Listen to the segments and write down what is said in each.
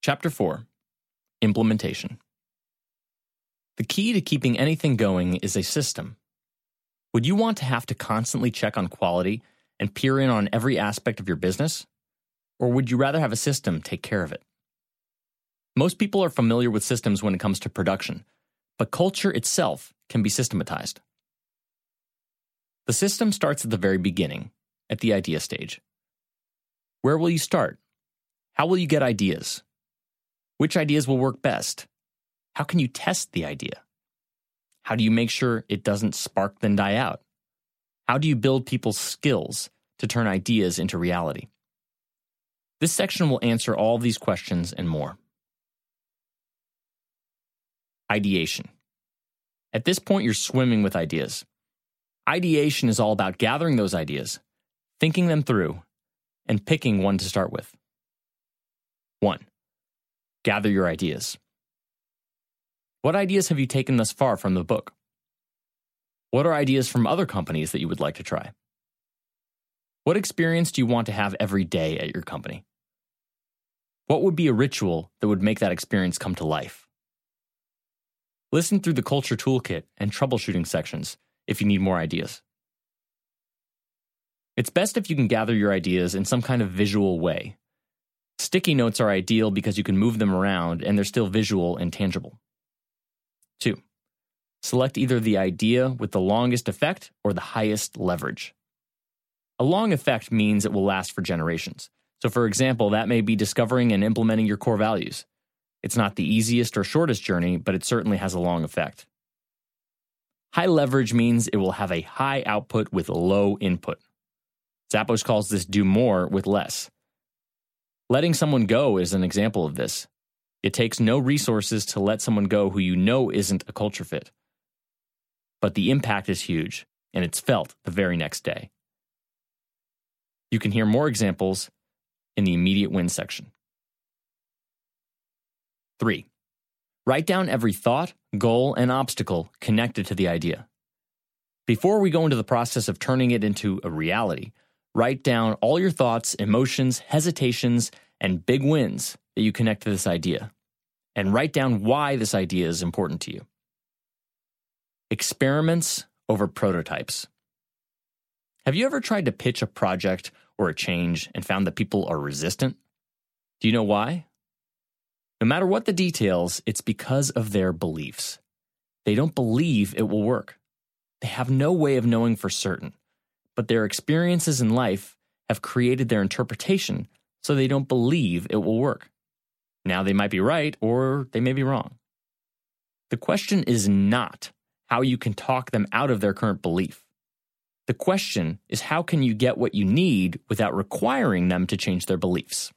Chapter 4 Implementation The key to keeping anything going is a system. Would you want to have to constantly check on quality and peer in on every aspect of your business? Or would you rather have a system take care of it? Most people are familiar with systems when it comes to production, but culture itself can be systematized. The system starts at the very beginning, at the idea stage. Where will you start? How will you get ideas? Which ideas will work best? How can you test the idea? How do you make sure it doesn't spark then die out? How do you build people's skills to turn ideas into reality? This section will answer all these questions and more. Ideation. At this point, you're swimming with ideas. Ideation is all about gathering those ideas, thinking them through, and picking one to start with. 1. Gather your ideas. What ideas have you taken thus far from the book? What are ideas from other companies that you would like to try? What experience do you want to have every day at your company? What would be a ritual that would make that experience come to life? Listen through the Culture Toolkit and troubleshooting sections if you need more ideas. It's best if you can gather your ideas in some kind of visual way. Sticky notes are ideal because you can move them around and they're still visual and tangible. 2. Select either the idea with the longest effect or the highest leverage. A long effect means it will last for generations. So, for example, that may be discovering and implementing your core values. It's not the easiest or shortest journey, but it certainly has a long effect. High leverage means it will have a high output with low input. Zappos calls this do more with less. Letting someone go is an example of this. It takes no resources to let someone go who you know isn't a culture fit. But the impact is huge, and it's felt the very next day. You can hear more examples in the immediate win section. 3. Write down every thought, goal, and obstacle connected to the idea. Before we go into the process of turning it into a reality, write down all your thoughts, emotions, hesitations, and big wins that you connect to this idea. And write down why this idea is important to you. Experiments over prototypes. Have you ever tried to pitch a project or a change and found that people are resistant? Do you know why? No matter what the details, it's because of their beliefs. They don't believe it will work. They have no way of knowing for certain, but their experiences in life have created their interpretation so they don't believe it will work. Now they might be right or they may be wrong. The question is not how you can talk them out of their current belief. The question is how can you get what you need without requiring them to change their beliefs?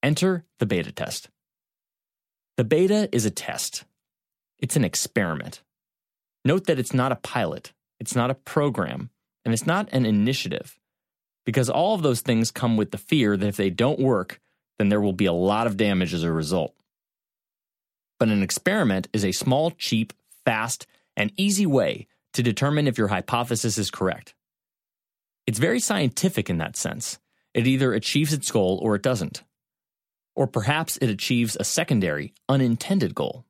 Enter the beta test. The beta is a test, it's an experiment. Note that it's not a pilot, it's not a program, and it's not an initiative, because all of those things come with the fear that if they don't work, then there will be a lot of damage as a result. But an experiment is a small, cheap, fast, and easy way to determine if your hypothesis is correct. It's very scientific in that sense. It either achieves its goal or it doesn't. Or perhaps it achieves a secondary, unintended goal.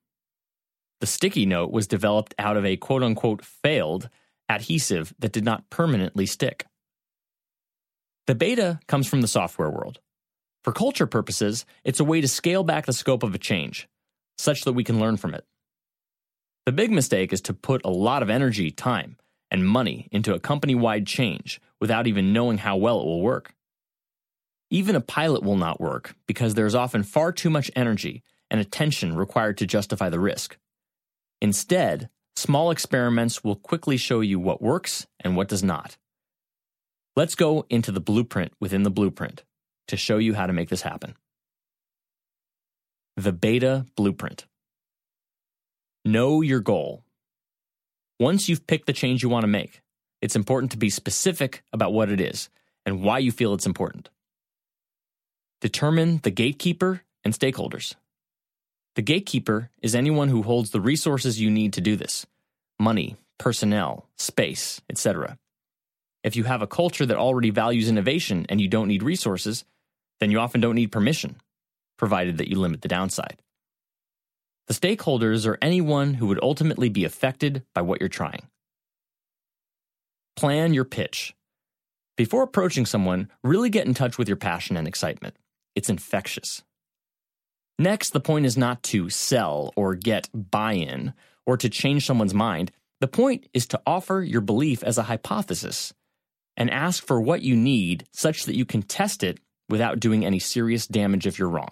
The sticky note was developed out of a quote unquote failed adhesive that did not permanently stick. The beta comes from the software world. For culture purposes, it's a way to scale back the scope of a change, such that we can learn from it. The big mistake is to put a lot of energy, time, and money into a company wide change without even knowing how well it will work. Even a pilot will not work because there is often far too much energy and attention required to justify the risk. Instead, small experiments will quickly show you what works and what does not. Let's go into the blueprint within the blueprint to show you how to make this happen. The Beta Blueprint. Know your goal. Once you've picked the change you want to make, it's important to be specific about what it is and why you feel it's important. Determine the gatekeeper and stakeholders. The gatekeeper is anyone who holds the resources you need to do this money, personnel, space, etc. If you have a culture that already values innovation and you don't need resources, then you often don't need permission. provided that you limit the downside. The stakeholders are anyone who would ultimately be affected by what you're trying. Plan your pitch. Before approaching someone, really get in touch with your passion and excitement. It's infectious. Next, the point is not to sell or get buy in or to change someone's mind. The point is to offer your belief as a hypothesis and ask for what you need such that you can test it without doing any serious damage if you're wrong.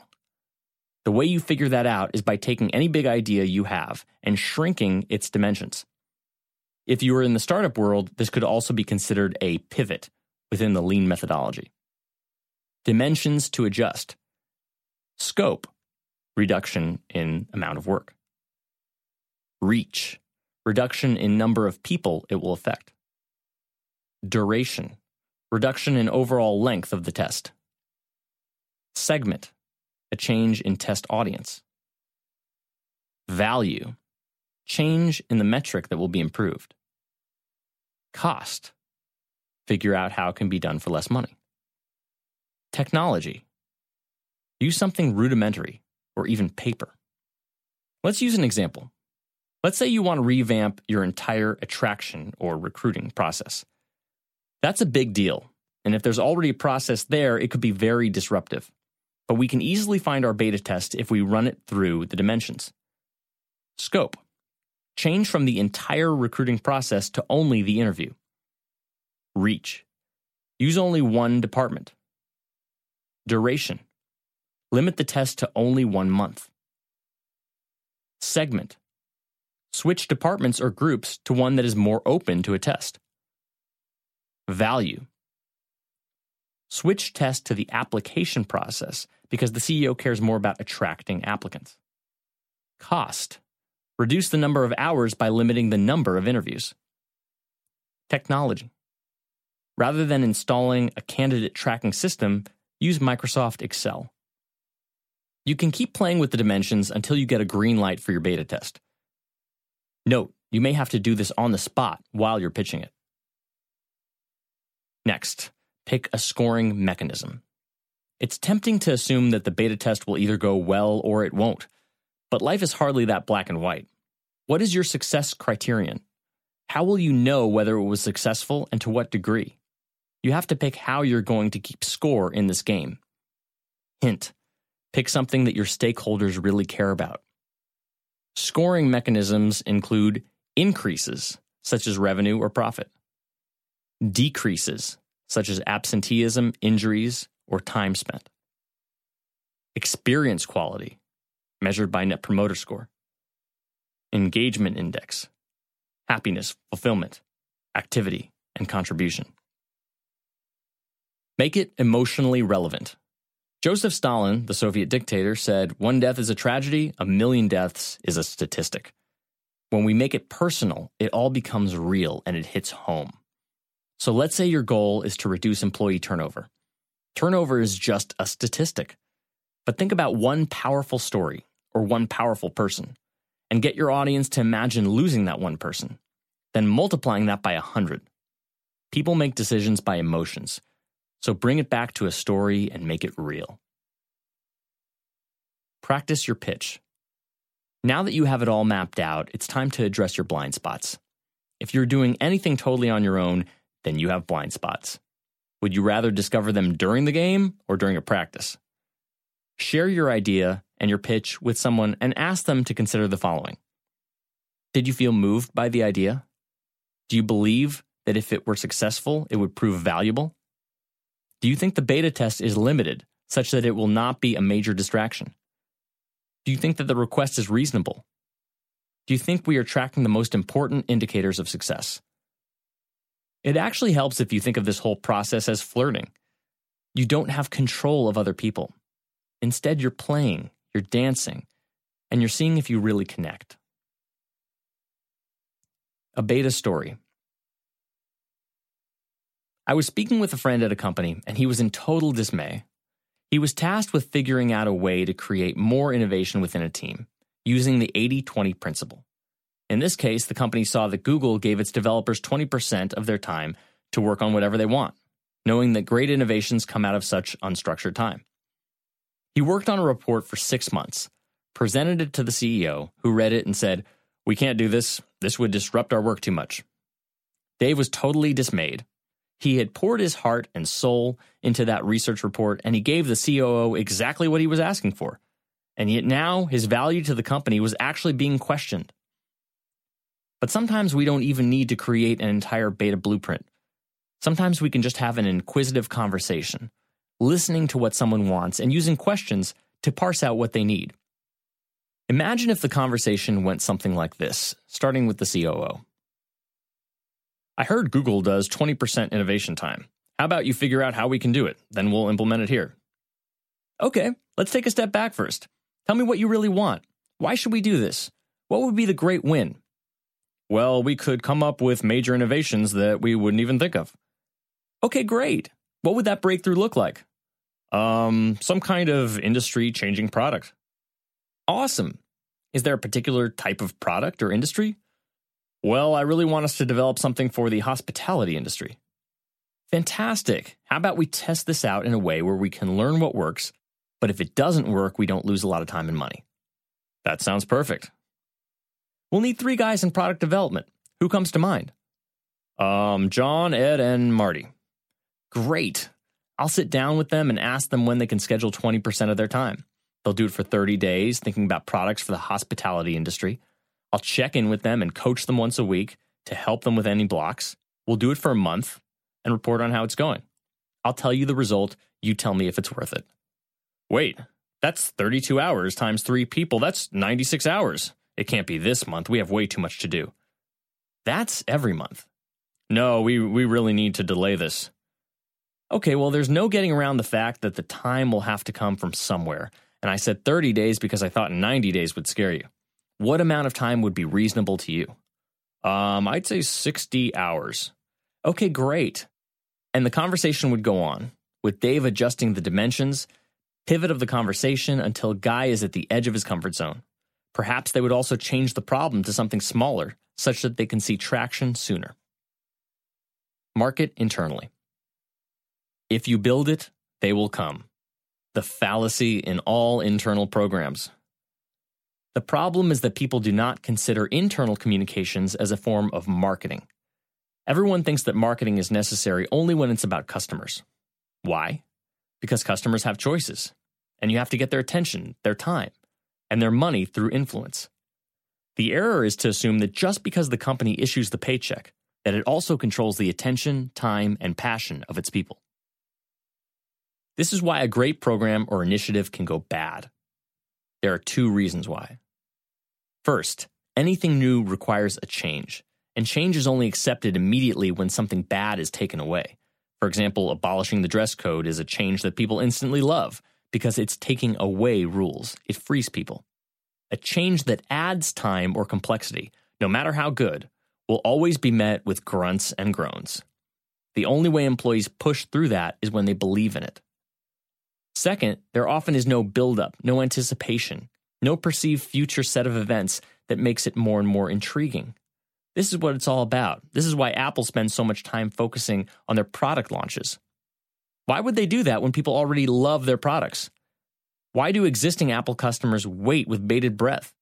The way you figure that out is by taking any big idea you have and shrinking its dimensions. If you are in the startup world, this could also be considered a pivot within the lean methodology. Dimensions to adjust. Scope, reduction in amount of work. Reach, reduction in number of people it will affect. Duration, reduction in overall length of the test. Segment, a change in test audience. Value, change in the metric that will be improved. Cost, figure out how it can be done for less money. Technology, use something rudimentary or even paper. Let's use an example. Let's say you want to revamp your entire attraction or recruiting process. That's a big deal, and if there's already a process there, it could be very disruptive but we can easily find our beta test if we run it through the dimensions. Scope change from the entire recruiting process to only the interview. Reach use only one department. Duration limit the test to only one month. Segment switch departments or groups to one that is more open to a test. Value switch test to the application process because the CEO cares more about attracting applicants. Cost. Reduce the number of hours by limiting the number of interviews. Technology. Rather than installing a candidate tracking system, use Microsoft Excel. You can keep playing with the dimensions until you get a green light for your beta test. Note, you may have to do this on the spot while you're pitching it. Next, pick a scoring mechanism. It's tempting to assume that the beta test will either go well or it won't. But life is hardly that black and white. What is your success criterion? How will you know whether it was successful and to what degree? You have to pick how you're going to keep score in this game. Hint pick something that your stakeholders really care about. Scoring mechanisms include increases, such as revenue or profit, decreases, such as absenteeism, injuries, or time spent. Experience quality, measured by Net Promoter Score. Engagement Index, happiness, fulfillment, activity, and contribution. Make it emotionally relevant. Joseph Stalin, the Soviet dictator, said, One death is a tragedy, a million deaths is a statistic. When we make it personal, it all becomes real and it hits home. So let's say your goal is to reduce employee turnover. Turnover is just a statistic. But think about one powerful story or one powerful person and get your audience to imagine losing that one person, then multiplying that by a hundred. People make decisions by emotions, so bring it back to a story and make it real. Practice your pitch. Now that you have it all mapped out, it's time to address your blind spots. If you're doing anything totally on your own, then you have blind spots. Would you rather discover them during the game or during a practice? Share your idea and your pitch with someone and ask them to consider the following Did you feel moved by the idea? Do you believe that if it were successful, it would prove valuable? Do you think the beta test is limited such that it will not be a major distraction? Do you think that the request is reasonable? Do you think we are tracking the most important indicators of success? It actually helps if you think of this whole process as flirting. You don't have control of other people. Instead, you're playing, you're dancing, and you're seeing if you really connect. A beta story. I was speaking with a friend at a company, and he was in total dismay. He was tasked with figuring out a way to create more innovation within a team using the 80 20 principle. In this case, the company saw that Google gave its developers 20% of their time to work on whatever they want, knowing that great innovations come out of such unstructured time. He worked on a report for six months, presented it to the CEO, who read it and said, We can't do this. This would disrupt our work too much. Dave was totally dismayed. He had poured his heart and soul into that research report, and he gave the COO exactly what he was asking for. And yet now his value to the company was actually being questioned. But sometimes we don't even need to create an entire beta blueprint. Sometimes we can just have an inquisitive conversation, listening to what someone wants and using questions to parse out what they need. Imagine if the conversation went something like this, starting with the COO. I heard Google does 20% innovation time. How about you figure out how we can do it? Then we'll implement it here. Okay, let's take a step back first. Tell me what you really want. Why should we do this? What would be the great win? Well, we could come up with major innovations that we wouldn't even think of. Okay, great. What would that breakthrough look like? Um, some kind of industry changing product. Awesome. Is there a particular type of product or industry? Well, I really want us to develop something for the hospitality industry. Fantastic. How about we test this out in a way where we can learn what works, but if it doesn't work, we don't lose a lot of time and money? That sounds perfect. We'll need three guys in product development. Who comes to mind? Um, John, Ed, and Marty. Great. I'll sit down with them and ask them when they can schedule 20% of their time. They'll do it for 30 days, thinking about products for the hospitality industry. I'll check in with them and coach them once a week to help them with any blocks. We'll do it for a month and report on how it's going. I'll tell you the result. You tell me if it's worth it. Wait, that's 32 hours times three people. That's 96 hours. It can't be this month. We have way too much to do. That's every month. No, we, we really need to delay this. Okay, well, there's no getting around the fact that the time will have to come from somewhere. And I said 30 days because I thought 90 days would scare you. What amount of time would be reasonable to you? Um, I'd say 60 hours. Okay, great. And the conversation would go on, with Dave adjusting the dimensions, pivot of the conversation until Guy is at the edge of his comfort zone. Perhaps they would also change the problem to something smaller, such that they can see traction sooner. Market internally. If you build it, they will come. The fallacy in all internal programs. The problem is that people do not consider internal communications as a form of marketing. Everyone thinks that marketing is necessary only when it's about customers. Why? Because customers have choices, and you have to get their attention, their time, and their money through influence. The error is to assume that just because the company issues the paycheck, that it also controls the attention, time, and passion of its people. This is why a great program or initiative can go bad. There are two reasons why. First, anything new requires a change, and change is only accepted immediately when something bad is taken away. For example, abolishing the dress code is a change that people instantly love because it's taking away rules. It frees people. A change that adds time or complexity, no matter how good, will always be met with grunts and groans. The only way employees push through that is when they believe in it. Second, there often is no buildup, no anticipation, no perceived future set of events that makes it more and more intriguing. This is what it's all about. This is why Apple spends so much time focusing on their product launches. Why would they do that when people already love their products? Why do existing Apple customers wait with bated breath?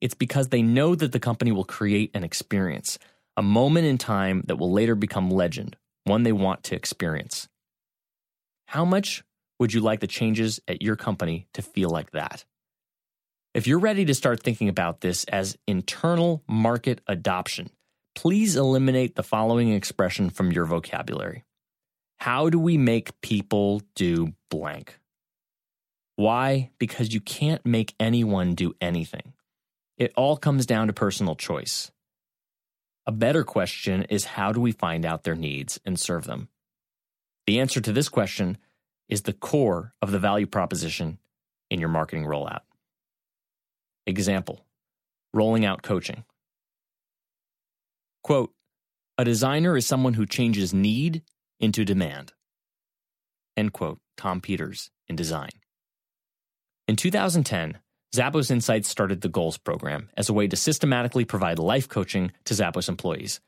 It's because they know that the company will create an experience, a moment in time that will later become legend, one they want to experience. How much would you like the changes at your company to feel like that? If you're ready to start thinking about this as internal market adoption, please eliminate the following expression from your vocabulary. How do we make people do blank? Why? Because you can't make anyone do anything. It all comes down to personal choice. A better question is how do we find out their needs and serve them? The answer to this question is the core of the value proposition in your marketing rollout. Example Rolling out coaching. Quote A designer is someone who changes need into demand. End quote. Tom Peters in Design. In 2010, Zappos Insights started the Goals program as a way to systematically provide life coaching to Zappos employees.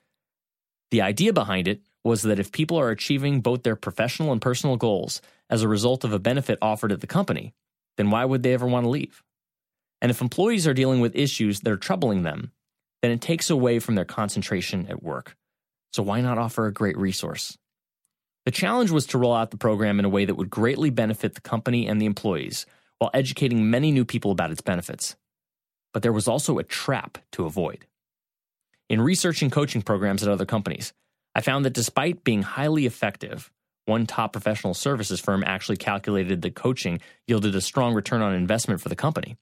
The idea behind it was that if people are achieving both their professional and personal goals as a result of a benefit offered at the company, then why would they ever want to leave? And if employees are dealing with issues that are troubling them, then it takes away from their concentration at work. So why not offer a great resource? The challenge was to roll out the program in a way that would greatly benefit the company and the employees while educating many new people about its benefits. But there was also a trap to avoid. In researching coaching programs at other companies, I found that despite being highly effective, one top professional services firm actually calculated that coaching yielded a strong return on investment for the company.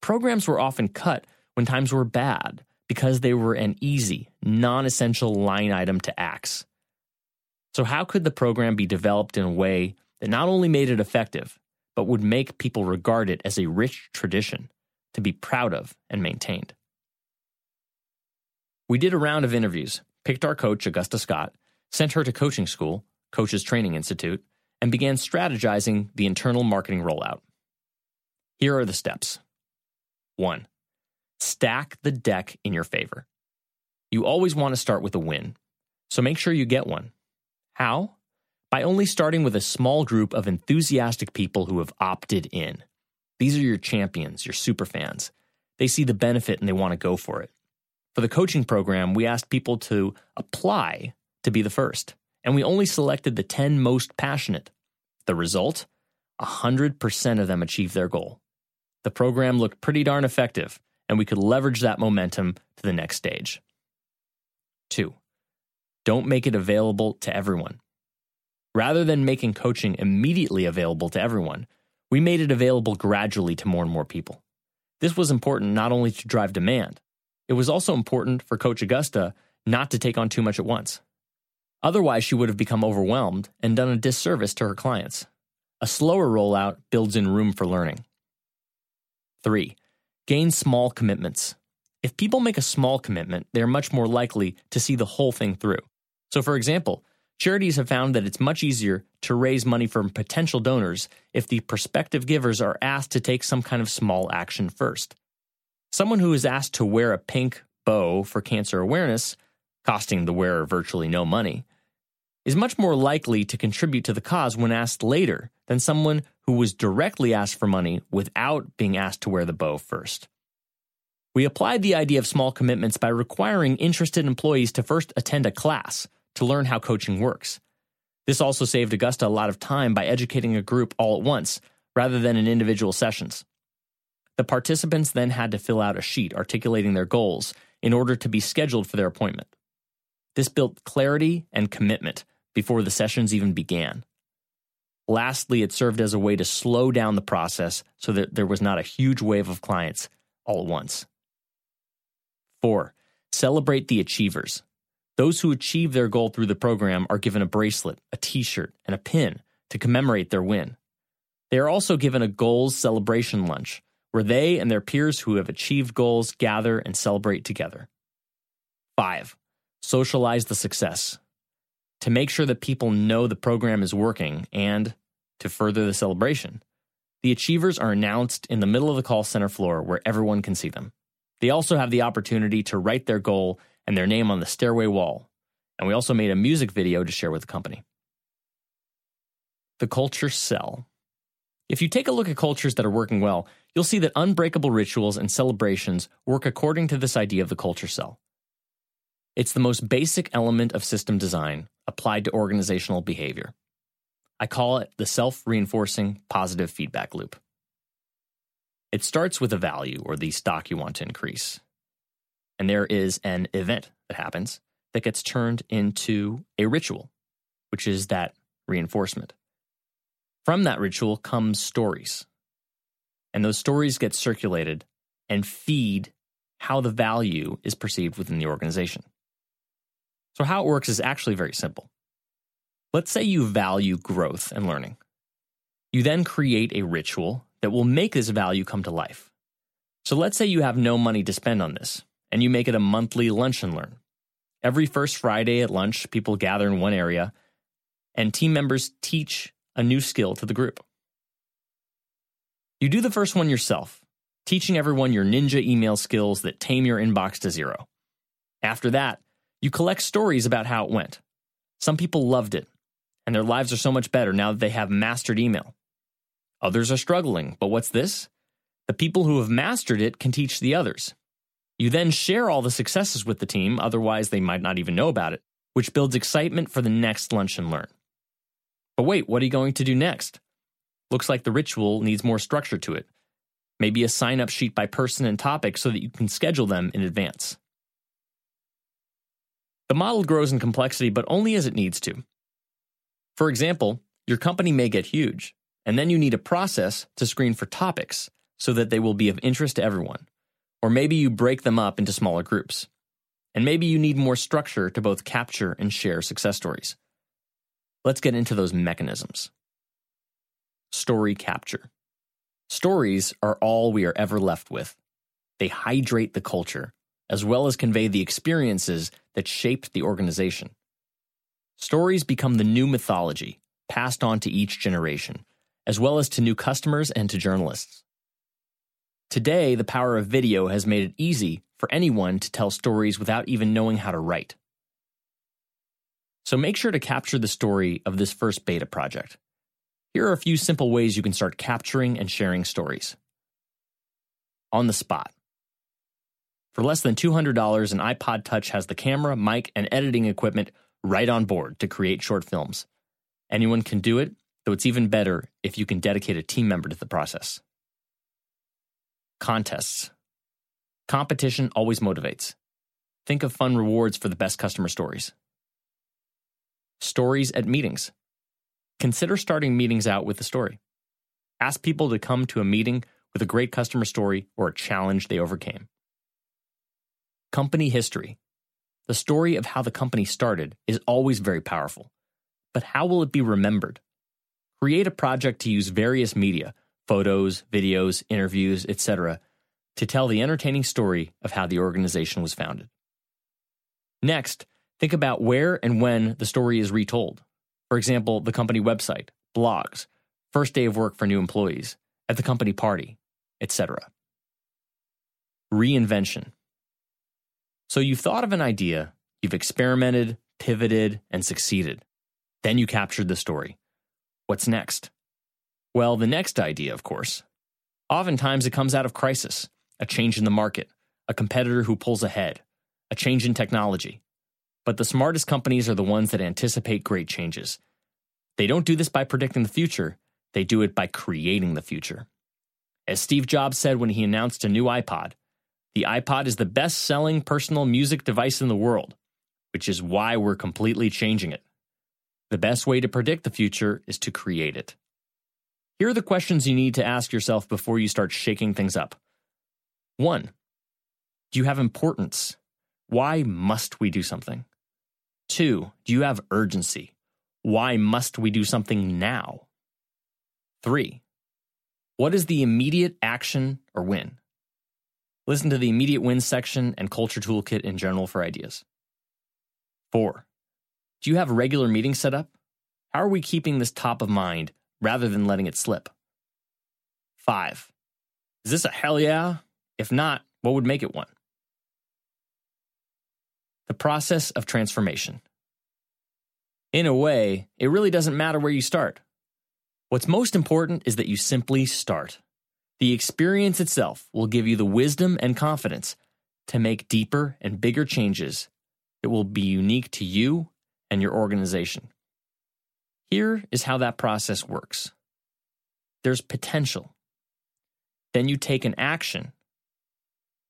Programs were often cut when times were bad because they were an easy, non essential line item to axe. So, how could the program be developed in a way that not only made it effective, but would make people regard it as a rich tradition to be proud of and maintained? We did a round of interviews, picked our coach, Augusta Scott, sent her to coaching school, Coaches Training Institute, and began strategizing the internal marketing rollout. Here are the steps. 1. Stack the deck in your favor. You always want to start with a win, so make sure you get one. How? By only starting with a small group of enthusiastic people who have opted in. These are your champions, your super fans. They see the benefit and they want to go for it. For the coaching program, we asked people to apply to be the first, and we only selected the 10 most passionate. The result? 100% of them achieved their goal. The program looked pretty darn effective, and we could leverage that momentum to the next stage. Two, don't make it available to everyone. Rather than making coaching immediately available to everyone, we made it available gradually to more and more people. This was important not only to drive demand, it was also important for Coach Augusta not to take on too much at once. Otherwise, she would have become overwhelmed and done a disservice to her clients. A slower rollout builds in room for learning. 3. Gain small commitments. If people make a small commitment, they are much more likely to see the whole thing through. So, for example, charities have found that it's much easier to raise money from potential donors if the prospective givers are asked to take some kind of small action first. Someone who is asked to wear a pink bow for cancer awareness, costing the wearer virtually no money, is much more likely to contribute to the cause when asked later than someone who was directly asked for money without being asked to wear the bow first. We applied the idea of small commitments by requiring interested employees to first attend a class to learn how coaching works. This also saved Augusta a lot of time by educating a group all at once rather than in individual sessions. The participants then had to fill out a sheet articulating their goals in order to be scheduled for their appointment. This built clarity and commitment before the sessions even began. Lastly, it served as a way to slow down the process so that there was not a huge wave of clients all at once. Four, celebrate the achievers. Those who achieve their goal through the program are given a bracelet, a t shirt, and a pin to commemorate their win. They are also given a goals celebration lunch where they and their peers who have achieved goals gather and celebrate together. 5. Socialize the success to make sure that people know the program is working and to further the celebration. The achievers are announced in the middle of the call center floor where everyone can see them. They also have the opportunity to write their goal and their name on the stairway wall. And we also made a music video to share with the company. The culture cell. If you take a look at cultures that are working well, you'll see that unbreakable rituals and celebrations work according to this idea of the culture cell. It's the most basic element of system design applied to organizational behavior. I call it the self reinforcing positive feedback loop. It starts with a value or the stock you want to increase. And there is an event that happens that gets turned into a ritual, which is that reinforcement. From that ritual comes stories. And those stories get circulated and feed how the value is perceived within the organization. So, how it works is actually very simple. Let's say you value growth and learning. You then create a ritual that will make this value come to life. So, let's say you have no money to spend on this, and you make it a monthly lunch and learn. Every first Friday at lunch, people gather in one area, and team members teach a new skill to the group. You do the first one yourself, teaching everyone your ninja email skills that tame your inbox to zero. After that, you collect stories about how it went. Some people loved it, and their lives are so much better now that they have mastered email. Others are struggling, but what's this? The people who have mastered it can teach the others. You then share all the successes with the team, otherwise, they might not even know about it, which builds excitement for the next lunch and learn. But wait, what are you going to do next? Looks like the ritual needs more structure to it. Maybe a sign up sheet by person and topic so that you can schedule them in advance. The model grows in complexity, but only as it needs to. For example, your company may get huge, and then you need a process to screen for topics so that they will be of interest to everyone. Or maybe you break them up into smaller groups. And maybe you need more structure to both capture and share success stories. Let's get into those mechanisms. Story capture. Stories are all we are ever left with. They hydrate the culture, as well as convey the experiences that shaped the organization. Stories become the new mythology, passed on to each generation, as well as to new customers and to journalists. Today, the power of video has made it easy for anyone to tell stories without even knowing how to write. So make sure to capture the story of this first beta project. Here are a few simple ways you can start capturing and sharing stories. On the spot. For less than $200, an iPod Touch has the camera, mic, and editing equipment right on board to create short films. Anyone can do it, though it's even better if you can dedicate a team member to the process. Contests. Competition always motivates. Think of fun rewards for the best customer stories. Stories at meetings. Consider starting meetings out with a story. Ask people to come to a meeting with a great customer story or a challenge they overcame. Company history. The story of how the company started is always very powerful. But how will it be remembered? Create a project to use various media photos, videos, interviews, etc., to tell the entertaining story of how the organization was founded. Next, think about where and when the story is retold. For example, the company website, blogs, first day of work for new employees, at the company party, etc. Reinvention. So you've thought of an idea, you've experimented, pivoted, and succeeded. Then you captured the story. What's next? Well, the next idea, of course. Oftentimes it comes out of crisis, a change in the market, a competitor who pulls ahead, a change in technology. But the smartest companies are the ones that anticipate great changes. They don't do this by predicting the future, they do it by creating the future. As Steve Jobs said when he announced a new iPod, the iPod is the best selling personal music device in the world, which is why we're completely changing it. The best way to predict the future is to create it. Here are the questions you need to ask yourself before you start shaking things up. One, do you have importance? Why must we do something? Two, do you have urgency? Why must we do something now? Three, what is the immediate action or win? Listen to the immediate win section and culture toolkit in general for ideas. Four, do you have regular meetings set up? How are we keeping this top of mind rather than letting it slip. 5. Is this a hell yeah? If not, what would make it one? The process of transformation. In a way, it really doesn't matter where you start. What's most important is that you simply start. The experience itself will give you the wisdom and confidence to make deeper and bigger changes that will be unique to you and your organization. Here is how that process works there's potential. Then you take an action.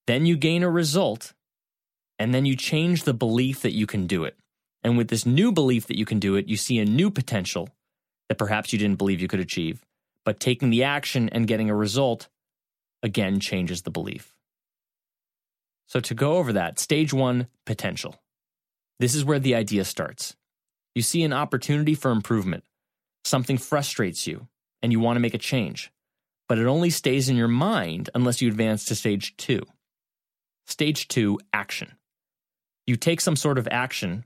Then you gain a result. And then you change the belief that you can do it. And with this new belief that you can do it, you see a new potential that perhaps you didn't believe you could achieve. But taking the action and getting a result again changes the belief. So, to go over that, stage one potential. This is where the idea starts. You see an opportunity for improvement. Something frustrates you, and you want to make a change. But it only stays in your mind unless you advance to stage two. Stage two action. You take some sort of action,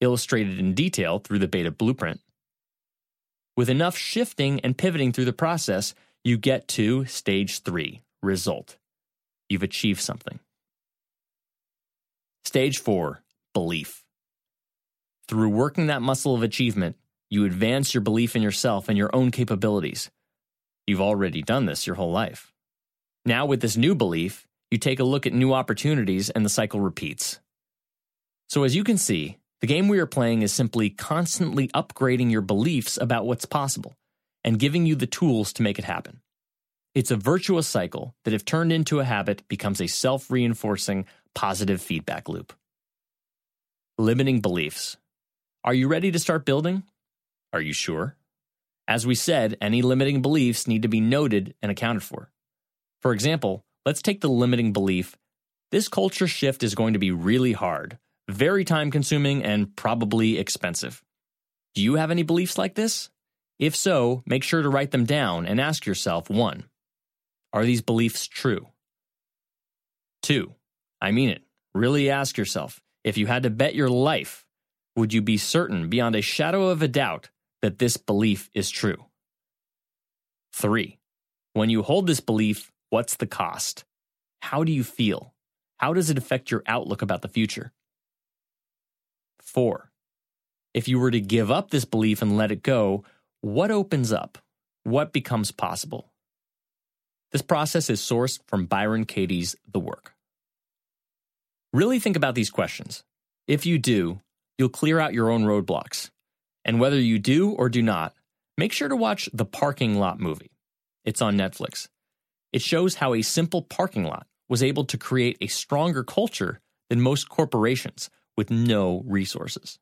illustrated in detail through the beta blueprint. With enough shifting and pivoting through the process, you get to stage three result. You've achieved something. Stage four belief. Through working that muscle of achievement, you advance your belief in yourself and your own capabilities. You've already done this your whole life. Now, with this new belief, you take a look at new opportunities and the cycle repeats. So, as you can see, the game we are playing is simply constantly upgrading your beliefs about what's possible and giving you the tools to make it happen. It's a virtuous cycle that, if turned into a habit, becomes a self reinforcing positive feedback loop. Limiting beliefs. Are you ready to start building? Are you sure? As we said, any limiting beliefs need to be noted and accounted for. For example, let's take the limiting belief this culture shift is going to be really hard, very time consuming, and probably expensive. Do you have any beliefs like this? If so, make sure to write them down and ask yourself 1. Are these beliefs true? 2. I mean it. Really ask yourself if you had to bet your life, would you be certain beyond a shadow of a doubt that this belief is true? 3. When you hold this belief, what's the cost? How do you feel? How does it affect your outlook about the future? 4. If you were to give up this belief and let it go, what opens up? What becomes possible? This process is sourced from Byron Katie's The Work. Really think about these questions. If you do, you'll clear out your own roadblocks. And whether you do or do not, make sure to watch the Parking Lot movie. It's on Netflix. It shows how a simple parking lot was able to create a stronger culture than most corporations with no resources.